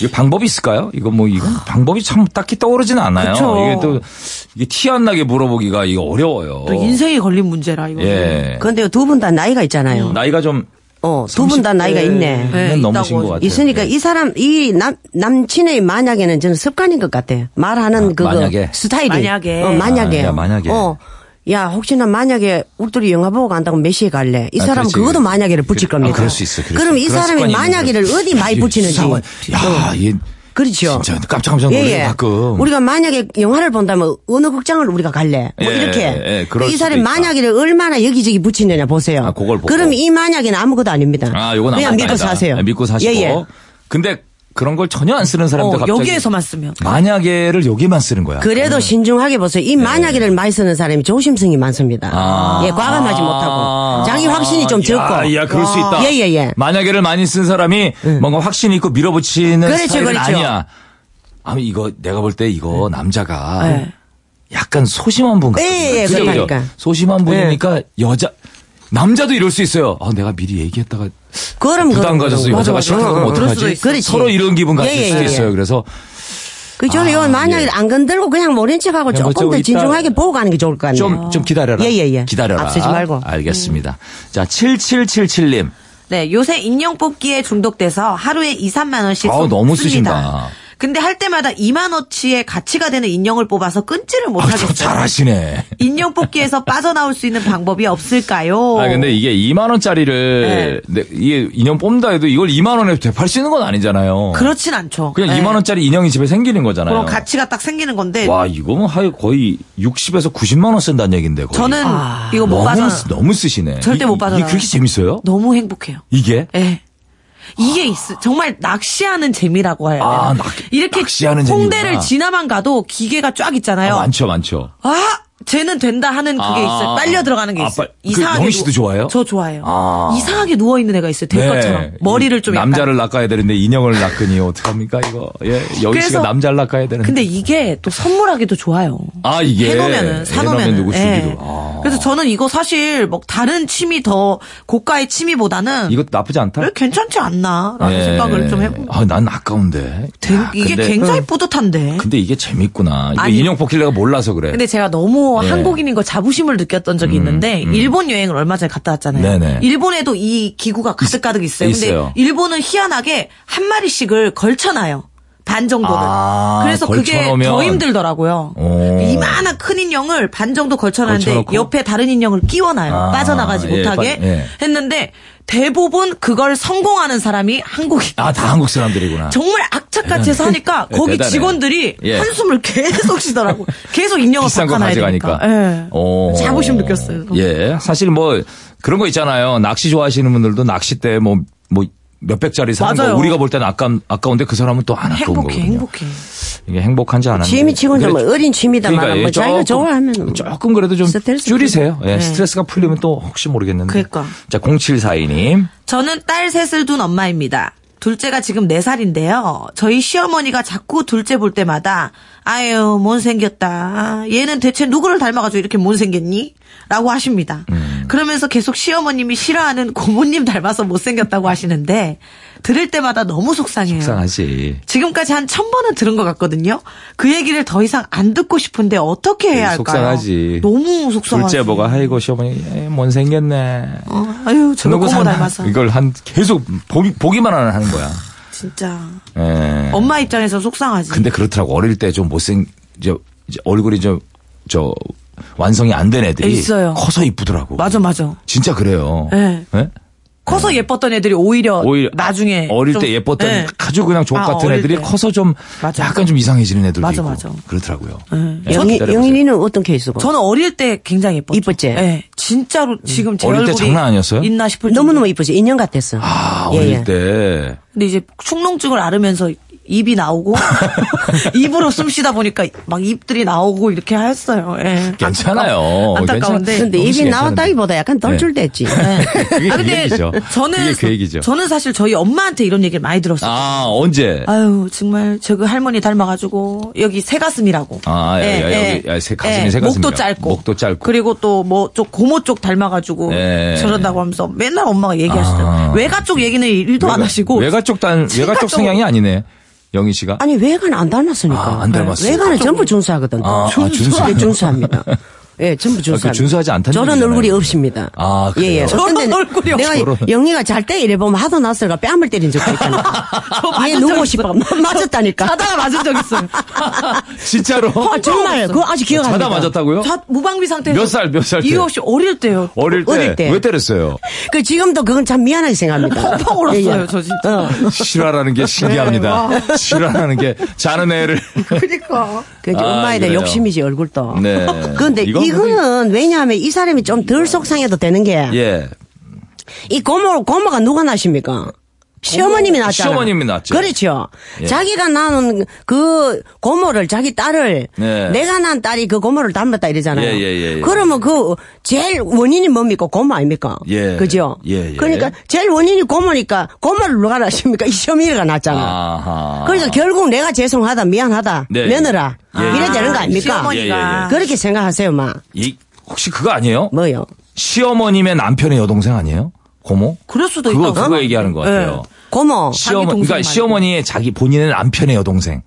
이거 방법이 있을까요? 이거 뭐 이건 방 법이 참 딱히 떠오르지는 않아요. 그쵸. 이게 또 이게 티 안 나게 물어보기가 이거 어려워요. 또 인생이 걸린 문제라 이거 예. 근데 두 분 다 나이가 있잖아요. 나이가 좀 어, 두 분 다 나이가 있네. 네, 넘으신 있다고 것 같아요. 있으니까 예. 이 사람 이 남 남친의 만약에는 저는 습관인 것 같아요. 말하는 그거 만약에. 스타일이. 만약에. 어, 만약에. 아, 야, 만약에. 어. 야, 혹시나 만약에 우리 둘이 영화 보고 간다고 몇 시에 갈래? 이 아, 사람 은 그렇지. 그것도 만약에를 붙일 그래. 겁니다. 아, 그럴 수 있어, 그럴 그럼 수 이 사람이 만약에를. 어디 많이 붙이는지. 야, 얘 그렇죠. 진짜 깜짝깜짝 놀래요 가끔. 우리가 만약에 영화를 본다면 어느 극장을 우리가 갈래? 뭐 예, 이렇게. 예, 그럴 이 사람이. 만약에를 얼마나 여기저기 붙이느냐 보세요. 아, 그걸 보고. 그럼 이 만약에는 아무것도 아닙니다. 아, 요건 그냥 아무것도 믿고. 사세요. 네, 믿고 사시고. 예, 예. 근데 그런 걸 전혀 안 쓰는 사람들 어, 갑자기 여기에서만 쓰면 만약에를 여기만 쓰는 거야. 그래도 신중하게 보세요. 이 만약에를 많이 쓰는 사람이 조심성이 많습니다. 네. 아. 예, 과감하지 못하고. 자기 확신이 좀 적고. 야, 야, 그럴 수 있다. 예, 예, 예. 만약에를 많이 쓴 사람이 뭔가 확신 있고 밀어붙이는 그렇죠, 스타일은 그렇죠. 아니야. 아, 이거 내가 볼 때 이거 남자가 네. 약간 소심한 분 같거든요. 예, 예? 그러니까. 소심한 분이니까 여자 남자도 이럴 수 있어요. 아, 내가 미리 얘기했다가 그럼 부담 그럼. 여자가 싫다고 어, 어떡하지? 서로 이런 기분 가질 예, 예, 수도 예. 있어요. 그래서 그 저는 이거 만약에 안 건들고 그냥 모른 척하고 그냥 뭐 조금 더 진중하게 보고 가는 게 좋을 것 같네요. 좀, 좀 기다려라. 예, 예, 예. 기다려라. 앞서지 말고. 알겠습니다. 자, 7777님. 네, 요새 인형 뽑기에 중독돼서 하루에 2, 3만 원씩 아우, 너무 씁니다. 쓰신다. 근데 할 때마다 2만 원치의 가치가 되는 인형을 뽑아서 끊지를 아, 못하겠어요. 저 잘하시네. 인형 뽑기에서 빠져나올 수 있는 방법이 없을까요? 아 근데 이게 2만 원짜리를 네, 이게 인형 뽑는다 해도 이걸 2만 원에 되팔 수 있는 건 아니잖아요. 그렇진 않죠. 그냥 네. 2만 원짜리 인형이 집에 생기는 거잖아요. 그런 가치가 딱 생기는 건데 와 이거는 하여 거의 60에서 90만 원 쓴다는 얘긴데 거의. 저는 이거 못 너무 쓰- 너무 쓰시네. 절대 이- 못 빠져나가요. 이게 그렇게 재밌어요? 너무 행복해요. 이게? 예. 이게 있어. 정말 낚시하는 재미라고 되나? 아, 낚- 이렇게 낚시하는 홍대를 재미구나. 지나만 가도 기계가 쫙 있잖아요. 아, 많죠, 많죠. 아, 쟤는 된다 하는 그게 아. 있어요. 빨려 들어가는 게 아, 있어요. 빨- 그 영희 씨도 누워- 좋아해요? 저 좋아해요. 아. 이상하게 누워 있는 애가 있어요. 될 것처럼 머리를 좀 약간. 남자를 낚아야 되는데 인형을 낚으니 어떡합니까 이거? 예, 그래서- 씨가 남자를 낚아야 되는데. 근데 이게 또 선물하기도 좋아요. 아 이게 해놓으면은 사놓으면 해놓으면 누구 예. 아. 그래서 저는 이거 사실 뭐 다른 취미 더 고가의 취미보다는 이거 나쁘지 않다. 왜 괜찮지 않나라는 예. 생각을 좀 해봅니다. 아, 난 아까운데. 되- 야, 이게 근데- 굉장히 뿌듯한데. 근데 이게 재밌구나. 이거 아니. 인형 뽑기를 내가 몰라서 그래. 근데 제가 너무 예. 한국인인 걸 자부심을 느꼈던 적이 있는데 일본 여행을 얼마 전에 갔다 왔잖아요. 음, 네네. 일본에도 이 기구가 가득가득 있어요. 근데 있어요. 일본은 희한하게 한 마리씩을 걸쳐놔요. 반 정도를. 아, 그래서 그게 걸쳐놓으면. 더 힘들더라고요. 오. 이만한 큰 인형을 반 정도 걸쳐놨는데 걸쳐놓고? 옆에 다른 인형을 끼워놔요. 아, 빠져나가지 예, 못하게 빠- 예. 했는데 대부분 그걸 성공하는 사람이 한국인. 아, 다 한국 사람들이구나. 정말 악착같이 해서 하니까 예, 거기 대단해. 직원들이 예. 한숨을 계속 쉬더라고. 계속 인형을 비싼 거 바꿔놔야 가져가니까. 되니까. 예. 오. 자부심 느꼈어요. 예. 사실 뭐 그런 거 있잖아요. 낚시 좋아하시는 분들도 낚싯대 뭐, 뭐 몇백짜리 사는 맞아요. 거 우리가 볼 때는 아까, 아까운데 그 사람은 또 안 아까운 행복해, 거거든요. 행복해. 이게 행복한지 안 하는지. 취미 치고는 뭐 어린 취미다만 그러니까 뭐 예, 자기가 조금, 좋아하면 뭐. 조금 그래도 좀 스트레스 줄이세요. 예, 네. 스트레스가 풀리면 또 혹시 모르겠는데. 그러니까. 자, 0742님. 저는 딸 셋을 둔 엄마입니다. 둘째가 지금 4살인데요. 저희 시어머니가 자꾸 둘째 볼 때마다 아유 못생겼다. 얘는 대체 누구를 닮아가지고 이렇게 못생겼니? 라고 하십니다. 음. 그러면서 계속 시어머님이 싫어하는 고모님 닮아서 못생겼다고 하시는데 들을 때마다 너무 속상해요. 속상하지. 지금까지 한 천 번은 들은 것 같거든요. 그 얘기를 더 이상 안 듣고 싶은데 어떻게 해야 할까요? 속상하지. 너무 속상하지. 둘째 보고 아이고 시어머니 에, 못생겼네. 어, 아유 저 고모. 닮아서. 이걸 한 계속 보기, 보기만 하는 거야. 진짜. 예. 엄마 입장에서 속상하지. 근데 그렇더라고 어릴 때 좀 못생 이제 이제 얼굴이 좀, 저, 완성이 안 된 애들이 있어요. 커서 이쁘더라고. 맞아, 맞아. 진짜 그래요. 네. 예? 커서 예뻤던 애들이 오히려, 오히려 나중에 어릴 좀- 때 예뻤던 네. 아주 그냥 족 아, 같은 애들이 때. 커서 좀 맞아. 약간 좀 이상해지는 애들도 맞아, 있고 맞아. 그렇더라고요. 네. 예, 영희, 기다려보세요. 영희이는 어떤 케이스고? 저는 어릴 때 굉장히 예뻤죠. 이뻤지? 네. 진짜로 지금 제 어릴 때 얼굴이 장난 아니었어요? 있나 싶을. 너무너무 이쁘지. 인형 같았어. 아, 예, 어릴 예. 때. 근데 이제 축농증을 앓으면서 입이 나오고 입으로 숨 쉬다 보니까 막 입들이 나오고 이렇게 했어요. 예. 괜찮아요. 안타까운데. 근데 입이. 나왔다기보다 약간 네. 덜줄됐지. 그게 아, 그 근데 얘기죠. 저는 그게 그 얘기죠. 저는 사실 저희 엄마한테 이런 얘기를 많이 들었어요. 아, 언제? 아유 정말 저그 할머니 닮아가지고 여기 새 가슴이라고. 아, 야, 예, 야, 예. 여기, 야, 새 가슴이 예, 새가슴이라고. 목도 짧고. 목도 짧고. 그리고 또 뭐 쪽 고모 쪽 닮아가지고 예. 저런다고 하면서 맨날 엄마가 얘기하시더라고요. 아. 외가 쪽 얘기는 일도 안 하시고. 외가 쪽 단, 외가 쪽 성향이 아니네. 영희 씨가. 아니 외관 안 닮았으니까. 아, 안 닮았어요. 외관은 전부 준수하거든. 아, 아, 준수. 네, 준수합니다. 예, 전부 준수. 그 준수하지 않다는 저런 얘기잖아요. 얼굴이 없습니다. 아, 예, 예. 그래요? 저런 어떤 데는 얼굴이요? 내가 저런. 영희가 잘 때 이래 보면 하도 낯설가 뺨을 때린 적도 있잖아. 저얘적 싶어. 맞았다니까. 자다가 맞은 적 있어요. 진짜로? 아, 정말 그거 아직 기억합니다. 자다 맞았다고요? 자, 무방비 상태에서 몇 살, 몇 살 때? 이유 없이 어릴 때요. 어릴 때. 어릴 때. 왜 때렸어요? 그 지금도 그건 참 미안하게 생각합니다. 펑펑 울었어요, 예, 예. 저 진짜. 어. 실화라는 게 신기합니다. 실화라는 게 자는 애를. 그러니까. 그 이제 아, 엄마에 대한 그래요. 욕심이지 얼굴도. 네. 그런데 이건 이거는 왜냐하면 이 사람이 좀 덜 속상해도 되는 게이 예. 고모 고모가 누가 낳습니까? 시어머님이 낳았잖아. 시어머님이 낳았죠. 그렇죠. 예. 자기가 낳은 그 고모를 자기 딸을 네. 내가 낳은 딸이 그 고모를 닮았다 이러잖아요. 예, 예, 예, 예. 그러면 그 제일 원인이 뭡니까? 고모 아닙니까? 예. 그죠? 예, 예. 그러니까 제일 원인이 고모니까 고모를 누가 낳습니까? 이 시어머니가 낳았잖아. 아하. 그래서 결국 내가 죄송하다 미안하다 네. 며느라 예. 이래 되는 거 아닙니까? 시어머니가. 예, 예, 예. 그렇게 생각하세요, 마. 이, 혹시 그거 아니에요? 뭐요? 시어머님의 남편의 여동생 아니에요? 고모? 그럴 수도 그거, 있다고. 그거 얘기하는 것 같아요. 고모 시어머, 동생 그러니까 말고. 시어머니의 자기 본인의 남편의 여동생.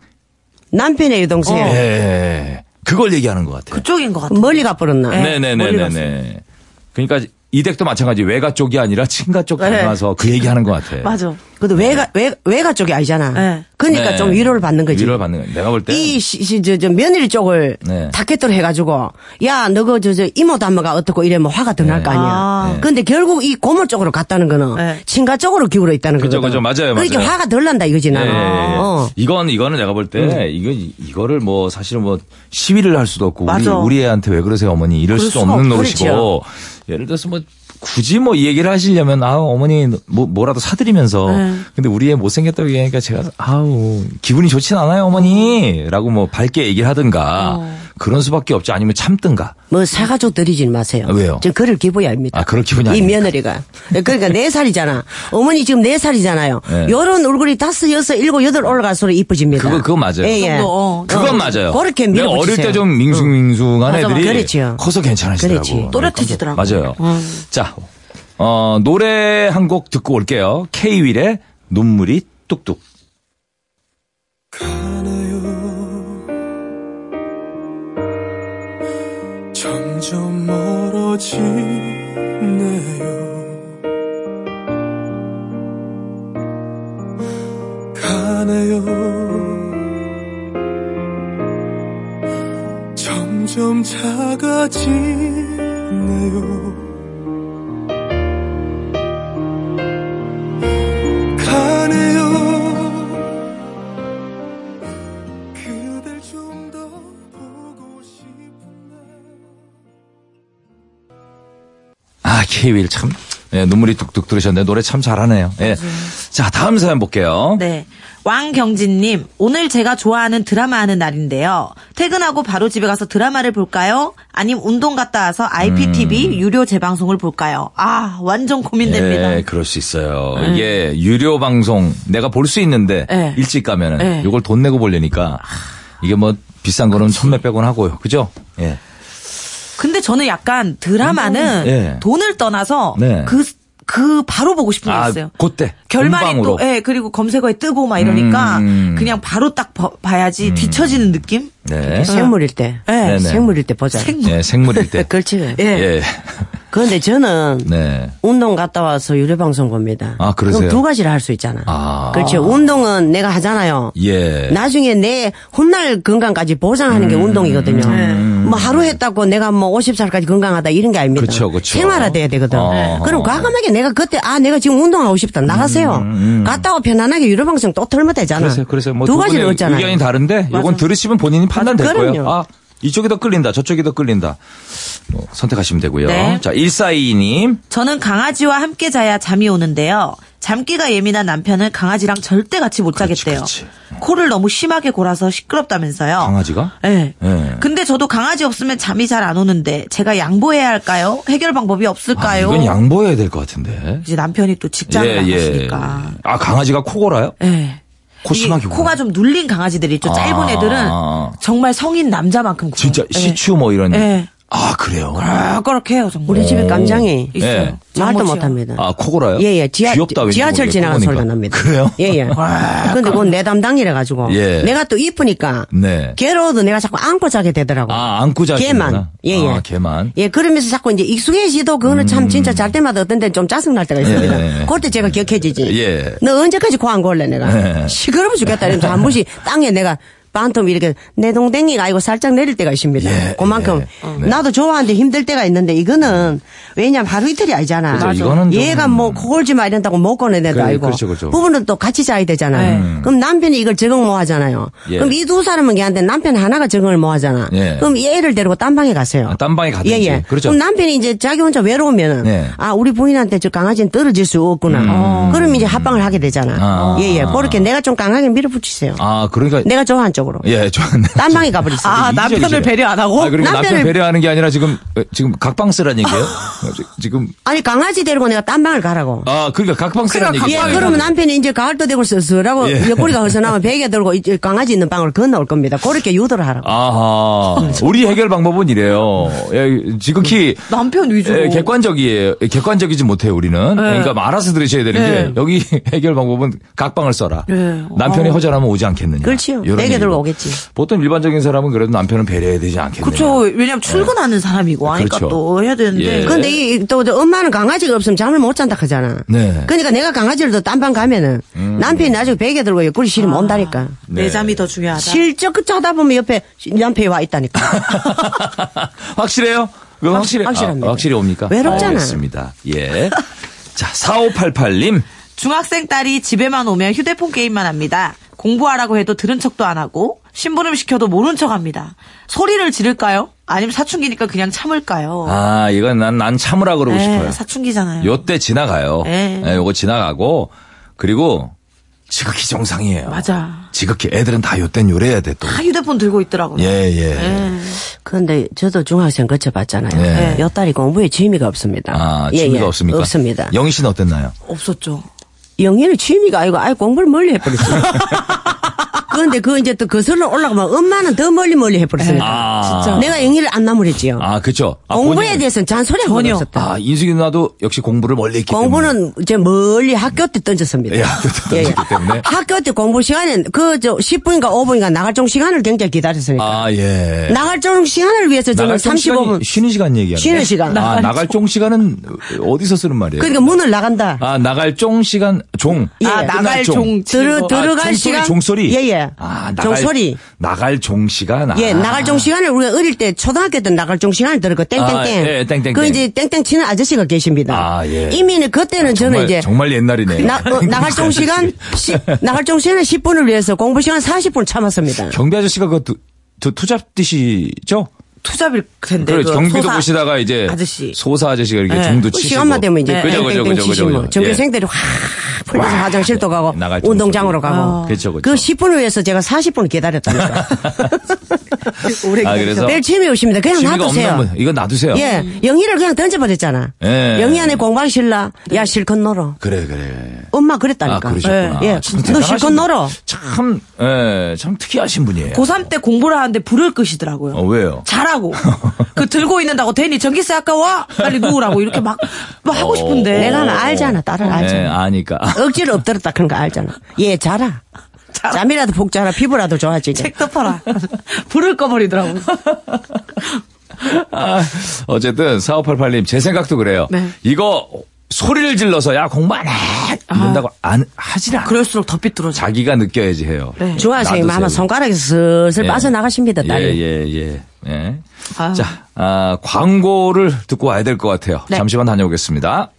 남편의 여동생 예, 예. 예. 그걸 얘기하는 것 같아요. 그쪽인 것 같아요. 멀리 가버렸나? 네. 멀리 네네네네네. 그러니까 이댁도 마찬가지 외가 쪽이 아니라 친가 쪽 네. 닮아서 그 얘기하는 것 같아요. 맞아. 그래도 외가 외 외가 쪽이 아니잖아. 네. 그러니까 네. 좀 위로를 받는 거지. 위로를 받는 거예요. 내가 볼 때. 이, 시, 시, 저, 저, 며느리 쪽을 네. 타켓으로 해가지고, 야, 너그, 저, 저, 이모 담마가 어떻고 이러면 화가 더 날 거 아니야. 아. 네. 근데 결국 이 고모 쪽으로 갔다는 거는, 네. 친가 쪽으로 기울어 있다는 거거든. 그죠. 맞아요, 그러니까 맞아요. 화가 덜 난다 이거지, 예, 나는. 어. 이건 이거는 내가 볼 때 이거 이거를 뭐 사실은 뭐 시위를 할 수도 없고 우리 맞아. 우리 애한테 왜 그러세요 어머니 이럴 수도 없는 없- 노릇이고 그렇죠. 예를 들어서 뭐 굳이 뭐 이 얘기를 하시려면 아 어머니 뭐 뭐라도 사드리면서 네. 근데 우리 애 못생겼다고 얘기하니까 제가 아우 기분이 좋진 않아요 어머니라고 뭐 밝게 얘기를 하든가 어. 그런 수밖에 없지 아니면 참든가 뭐 사가족 드리지 마세요. 아, 왜요? 저 그럴 기분이 아닙니다. 아, 그럴 기분이 이 아닙니까? 며느리가. 그러니까 네 살이잖아. 어머니 지금 네 살이잖아요. 네. 요런 얼굴이 다섯, 여섯, 일곱, 여덟 올라갈수록 이뻐집니다. 그거 그거 맞아요. 예, 예. 정도, 어. 그건 맞아요. 그렇게 내가 어릴. 때 좀 밍숭밍숭한 맞아, 애들이 그렇죠. 커서 괜찮아지더라고. 그렇지. 또렷해지더라고. 맞아요. 자, 어, 노래 한 곡 듣고 올게요. K-윌의 눈물이 뚝뚝. 멀어지네요. 가네요. 점점 작아지네요 아, K-윌 참. 예, 눈물이 뚝뚝 들으셨는데 노래 참 잘하네요. 예. 자, 다음 사연 볼게요. 네. 왕경진님, 오늘 제가 좋아하는 드라마 하는 날인데요. 퇴근하고 바로 집에 가서 드라마를 볼까요? 아님 운동 갔다 와서 IPTV 유료 재방송을 볼까요? 아, 완전 고민됩니다. 음. 예, 그럴 수 있어요. 이게 유료 방송 내가 볼 수 있는데 네. 일찍 가면은 네. 이걸 돈 내고 보려니까 이게 뭐 비싼 거는 천몇 백 원 하고요. 그죠? 예. 근데 저는 약간 드라마는 예. 돈을 떠나서 네. 그, 그 바로 보고 싶은 게 아, 있어요. 그때 결말이 본방으로. 또, 예, 그리고 검색어에 뜨고 막 이러니까 음. 그냥 바로 딱 봐- 봐야지 뒤처지는 느낌? 네. 생물일 때. 예. 네네. 생물일 때 보자. 생물. 예, 생물일 때. 그렇지. 예. 예. 그런데 저는 네. 운동 갔다 와서 유료 방송 봅니다. 아, 그러세요? 그럼 두 가지를 할 수 있잖아. 아. 그렇죠. 운동은 내가 하잖아요. 예. 나중에 내 훗날 건강까지 보장하는 음. 게 운동이거든요. 뭐 하루 했다고 내가 뭐 50살까지 건강하다 이런 게 아닙니다. 그쵸, 그쵸. 생활화돼야 되거든. 어. 그럼 과감하게 내가 그때 아 내가 지금 운동하고 싶다 나가세요. 갔다 와 편안하게 유료 방송 또 틀면 되잖아. 음, 그래서 그래서 뭐두두 가지를 얻잖아요. 의견이 다른데 요건 들으시면 본인이 판단될 맞아, 거예요. 아 이쪽이 더 끌린다, 저쪽이 더 끌린다. 뭐 선택하시면 되고요. 네. 자 1422님 저는 강아지와 함께 자야 잠이 오는데요. 잠기가 예민한 남편은 강아지랑 절대 같이 못 자겠대요. 그렇지. 코를 너무 심하게 골아서 시끄럽다면서요. 강아지가? 네. 네. 근데 저도 강아지 없으면 잠이 잘 안 오는데 제가 양보해야 할까요? 해결 방법이 아, 없을까요? 이건 양보해야 될 것 같은데. 이제 남편이 또 직장을 나가시니까. 아 강아지가 코 골아요? 네. 골아요? 코가 좀 눌린 강아지들이 있죠. 짧은 아. 애들은 정말 성인 남자만큼 굴어요. 진짜 네. 시추 뭐 이런. 네. 아 그래요? 꺼락꺼락해요 정말. 우리 집에 깜장이 있어요. 네. 말도. 못합니다. 아 코 골아요? 예, 예. 지하, 귀엽다, 지하철 지나가는 코 소리가. 납니다. 그래요? 예, 예. 근데 그건 내 담당이라 가지고. 예. 내가 또 이쁘니까. 네. 괴로워도 내가 자꾸 안고 자게 되더라고. 아 안고 자시는구나. 걔만. 예, 예. 아 걔만. 예, 그러면서 자꾸 이제 익숙해지도 그거는 참 진짜 잘 때마다 어떤 때는 좀 짜증 날 때가 있습니다. 음. 예. 그럴 때 제가 격해지지. 예. 너 언제까지 코 안 골래, 내가. 예. 시끄러워 죽겠다. 이러면서 한 번씩 땅에 내가 반텀 이렇게 내 동댕이가 아니고 살짝 내릴 때가 있습니다. 예, 그만큼 예. 네. 나도 좋아하는데 힘들 때가 있는데 이거는 왜냐면 하루 이틀이 아니잖아. 그죠, 이거는 좀- 얘가 뭐 코골지 마 이런다고 못 꺼내내도 그래, 알고. 그렇죠, 그렇죠. 부부는 또 같이 자야 되잖아요. 네. 그럼 남편이 이걸 적응 못 하잖아요. 예. 그럼 이 두 사람은 걔한테 남편 하나가 적응을 못 하잖아. 예. 그럼 얘를 데리고 딴 방에 가세요. 아, 딴 방에 가든지. 예, 예. 그렇죠. 그럼 남편이 이제 자기 혼자 외로우면은 네. 아 우리 부인한테 저 강아지는 떨어질 수 없구나. 그럼 이제 합방을 하게 되잖아. 음. 아. 예, 예. 그렇게 내가 좀 강하게 밀어붙이세요. 아 그러니까 내가 좋아하는 쪽으로. 예 좋았네. 딴 방에 가버리세요. 아, 남편을. 배려 안 하고? 아, 그러니까 남편 남편을- 배려하는 게 아니라 지금 어, 지금 각방스란 얘기예요? 어, 지- 지금 아니 강아지 데리고 내가 딴 방을 가라고. 아 그러니까 각방스란 그러니까 얘기예요. 예, 그러면 남편이 이제 가을도 되고 씁쓸하고 예. 옆구리가 허전하면 베개 들고 이제 강아지 있는 방으로 건너올 겁니다. 그렇게 유도를 하라고. 아하. 우리 해결 방법은 이래요. 예, 지극히 남편 위주로. 예, 객관적이에요. 예, 객관적이지 못해요, 우리는. 그러니까 말아서 들으셔야 되는 네. 게 여기 해결 방법은 각방을 써라. 네. 남편이 허전하면 오지 않겠느냐. 그렇지요. 베개 들고. 오겠지. 보통 일반적인 사람은 그래도 남편은 배려해야 되지 않겠느냐. 그렇죠. 왜냐면 출근하는 사람이고 하니까 그렇죠. 또 해야 되는데. 예. 근데 이, 또, 저 엄마는 강아지가 없으면 잠을 못 잔다 하잖아. 네. 그러니까 내가 강아지를 더 딴방 가면은 남편이 나중에 베개 들고 옆구리 시리면 온다니까. 내 네. 잠이 더 중요하다. 실적 그 짜다 보면 옆에 남편이 와 있다니까. 확실해요? 확실해. 확실합니다. 아, 확실히 옵니까? 외롭잖아. 알겠습니다. 예. 자, 4588님. 중학생 딸이 집에만 오면 휴대폰 게임만 합니다. 공부하라고 해도 들은 척도 안 하고 심부름 시켜도 모른 척 합니다. 소리를 지를까요? 아니면 사춘기니까 그냥 참을까요? 아, 이건 난, 난 참으라 그러고 네, 싶어요. 사춘기잖아요. 요때 지나가요. 네. 예, 요거 지나가고, 그리고 지극히 정상이에요. 맞아. 지극히 애들은 다 요땐 요래야 돼 또. 다 휴대폰 들고 있더라고요. 예, 예. 네. 그런데 저도 중학생 거쳐봤잖아요. 네. 여 딸이 공부에 취미가 없습니다. 아, 예, 취미가 예. 없습니까? 없습니다. 영희 씨는 어땠나요? 없었죠. 영희는 취미가 아니고 아예 공부를 멀리 해버렸어요. 그런데 그 이제 또 거슬러 올라가면 엄마는 더 멀리 멀리 해버렸으니까. 아. 진짜. 내가 영희를 안 나무랬지요. 아, 그쵸. 아, 공부에 본인은- 대해서는 잔소리 한번 전혀. 없었다. 아, 인숙이 누나도 역시 공부를 멀리 했기 때문에. 공부는 이제 멀리 학교 때 던졌습니다. 예, 학교 때 던졌기 때문에. 학교 때 공부 시간에 그저 10분인가 5분인가 나갈 종 시간을 굉장히 기다렸으니까. 아, 예. 나갈 종 시간을 위해서 저는 나갈 종 35분. 시간이 쉬는 시간 얘기하는 쉬는 시간. 아, 나갈 종 시간은 어디서 쓰는 말이에요? 그러니까 문을 나간다. 아, 나갈 종 시간, 종. 예. 아, 나갈 종. 들어. 들어갈 종소리, 시간. 종소리. 예, 예. 아, 나갈, 종소리. 나갈 종 시간. 아. 예, 나갈 종 시간을 우리가 어릴 때 초등학교 때 나갈 종 시간을 들었고 땡땡땡. 아, 예, 땡땡땡. 그 이제 땡땡 치는 아저씨가 계십니다. 아, 예. 이미는 그때는 저는 정말, 이제 정말 옛날이네. 나, 어, 나갈 종 시간 시- 나갈 종 시간에 10분을 위해서 공부 시간 40분 참았습니다. 경비 아저씨가 그 투, 투, 투잡듯이죠? 투잡일 텐데. 그래, 그 경비도 소사 보시다가 이제 아저씨. 소사 아저씨가 이렇게 네. 종도 그 치시고. 시간만 되면 이제 그죠, 그죠, 땡땡땡 그죠, 그죠, 치시면 그죠. 예. 전교생들이 확 풀려서 화장실도 가고 운동장으로. 가고 그쵸, 그쵸. 그 10분을 위해서 제가 40분을 기다렸답니다. 오래 아, 그래서 별 취미 없습니다. 그냥 놔두세요. 이건 놔두세요. 예, 영희를 그냥 던져버렸잖아. 예. 영희 안에 공방 실라. 야 실컷 놀어. 그래, 그래. 엄마 아, 그랬다니까. 그러셨구나. 예, 진짜 너 실컷 분. 놀어. 참, 예, 참 특이하신 분이에요. 고3 때 공부를 하는데 불을 끄시더라고요. 어, 왜요? 잘하 고. 그 들고 있는다고 대니 전기세 아까워? 빨리 누우라고 이렇게 막, 막 하고 싶은데. 내가 알잖아. 딸을 예, 알잖아. 아니까. 억지로 엎드렸다 그런 거 알잖아. 얘 자라. 잠이라도 푹 자라. 피부라도 좋아지게. 책 덮어라. 불을 꺼버리더라고. 아, 어쨌든 4588님 제 생각도 그래요. 네. 이거 소리를 질러서 야 공부 안 해. 이런다고 안 하질 않아. 그럴수록 더 삐뚤어져. 자기가 느껴야지 해요. 네. 놔두세요. 아마 손가락에서 슬슬 예. 빠져나가십니다, 딸이. 예, 예, 예. 예. 아유. 자, 아, 광고를 듣고 와야 될 것 같아요. 네. 잠시만 다녀오겠습니다.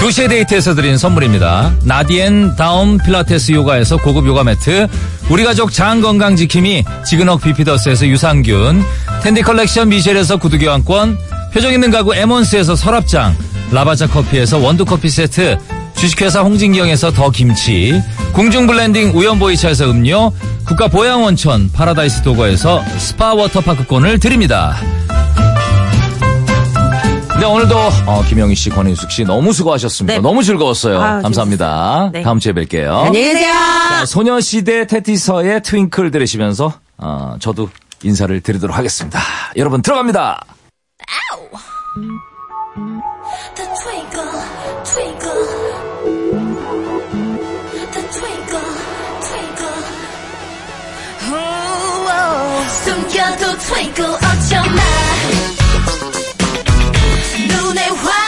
두시의 데이트에서 드린 선물입니다. 나디엔 다운 필라테스 요가에서 고급 요가 매트, 우리 가족 장 건강 지킴이 지근억 비피더스에서 유산균, 텐디 컬렉션 미셸에서 구두 교환권, 표정 있는 가구 에몬스에서 서랍장, 라바자 커피에서 원두 커피 세트, 주식회사 홍진경에서 더 김치, 궁중 블렌딩 우연보이차에서 음료, 국가 보양온천 파라다이스 도고에서 스파 워터파크권을 드립니다. 네, 오늘도 어, 김영희 씨, 권인숙 씨 너무 수고하셨습니다. 네. 너무 즐거웠어요. 아유, 감사합니다. 네. 다음 주에 뵐게요. 안녕히 계세요. 자, 소녀시대 테티서의 트윙클 들으시면서 어, 저도 인사를 드리도록 하겠습니다. 여러분 들어갑니다. Oh, oh. 숨겨도 twinkle 어쩌나. 눈에 화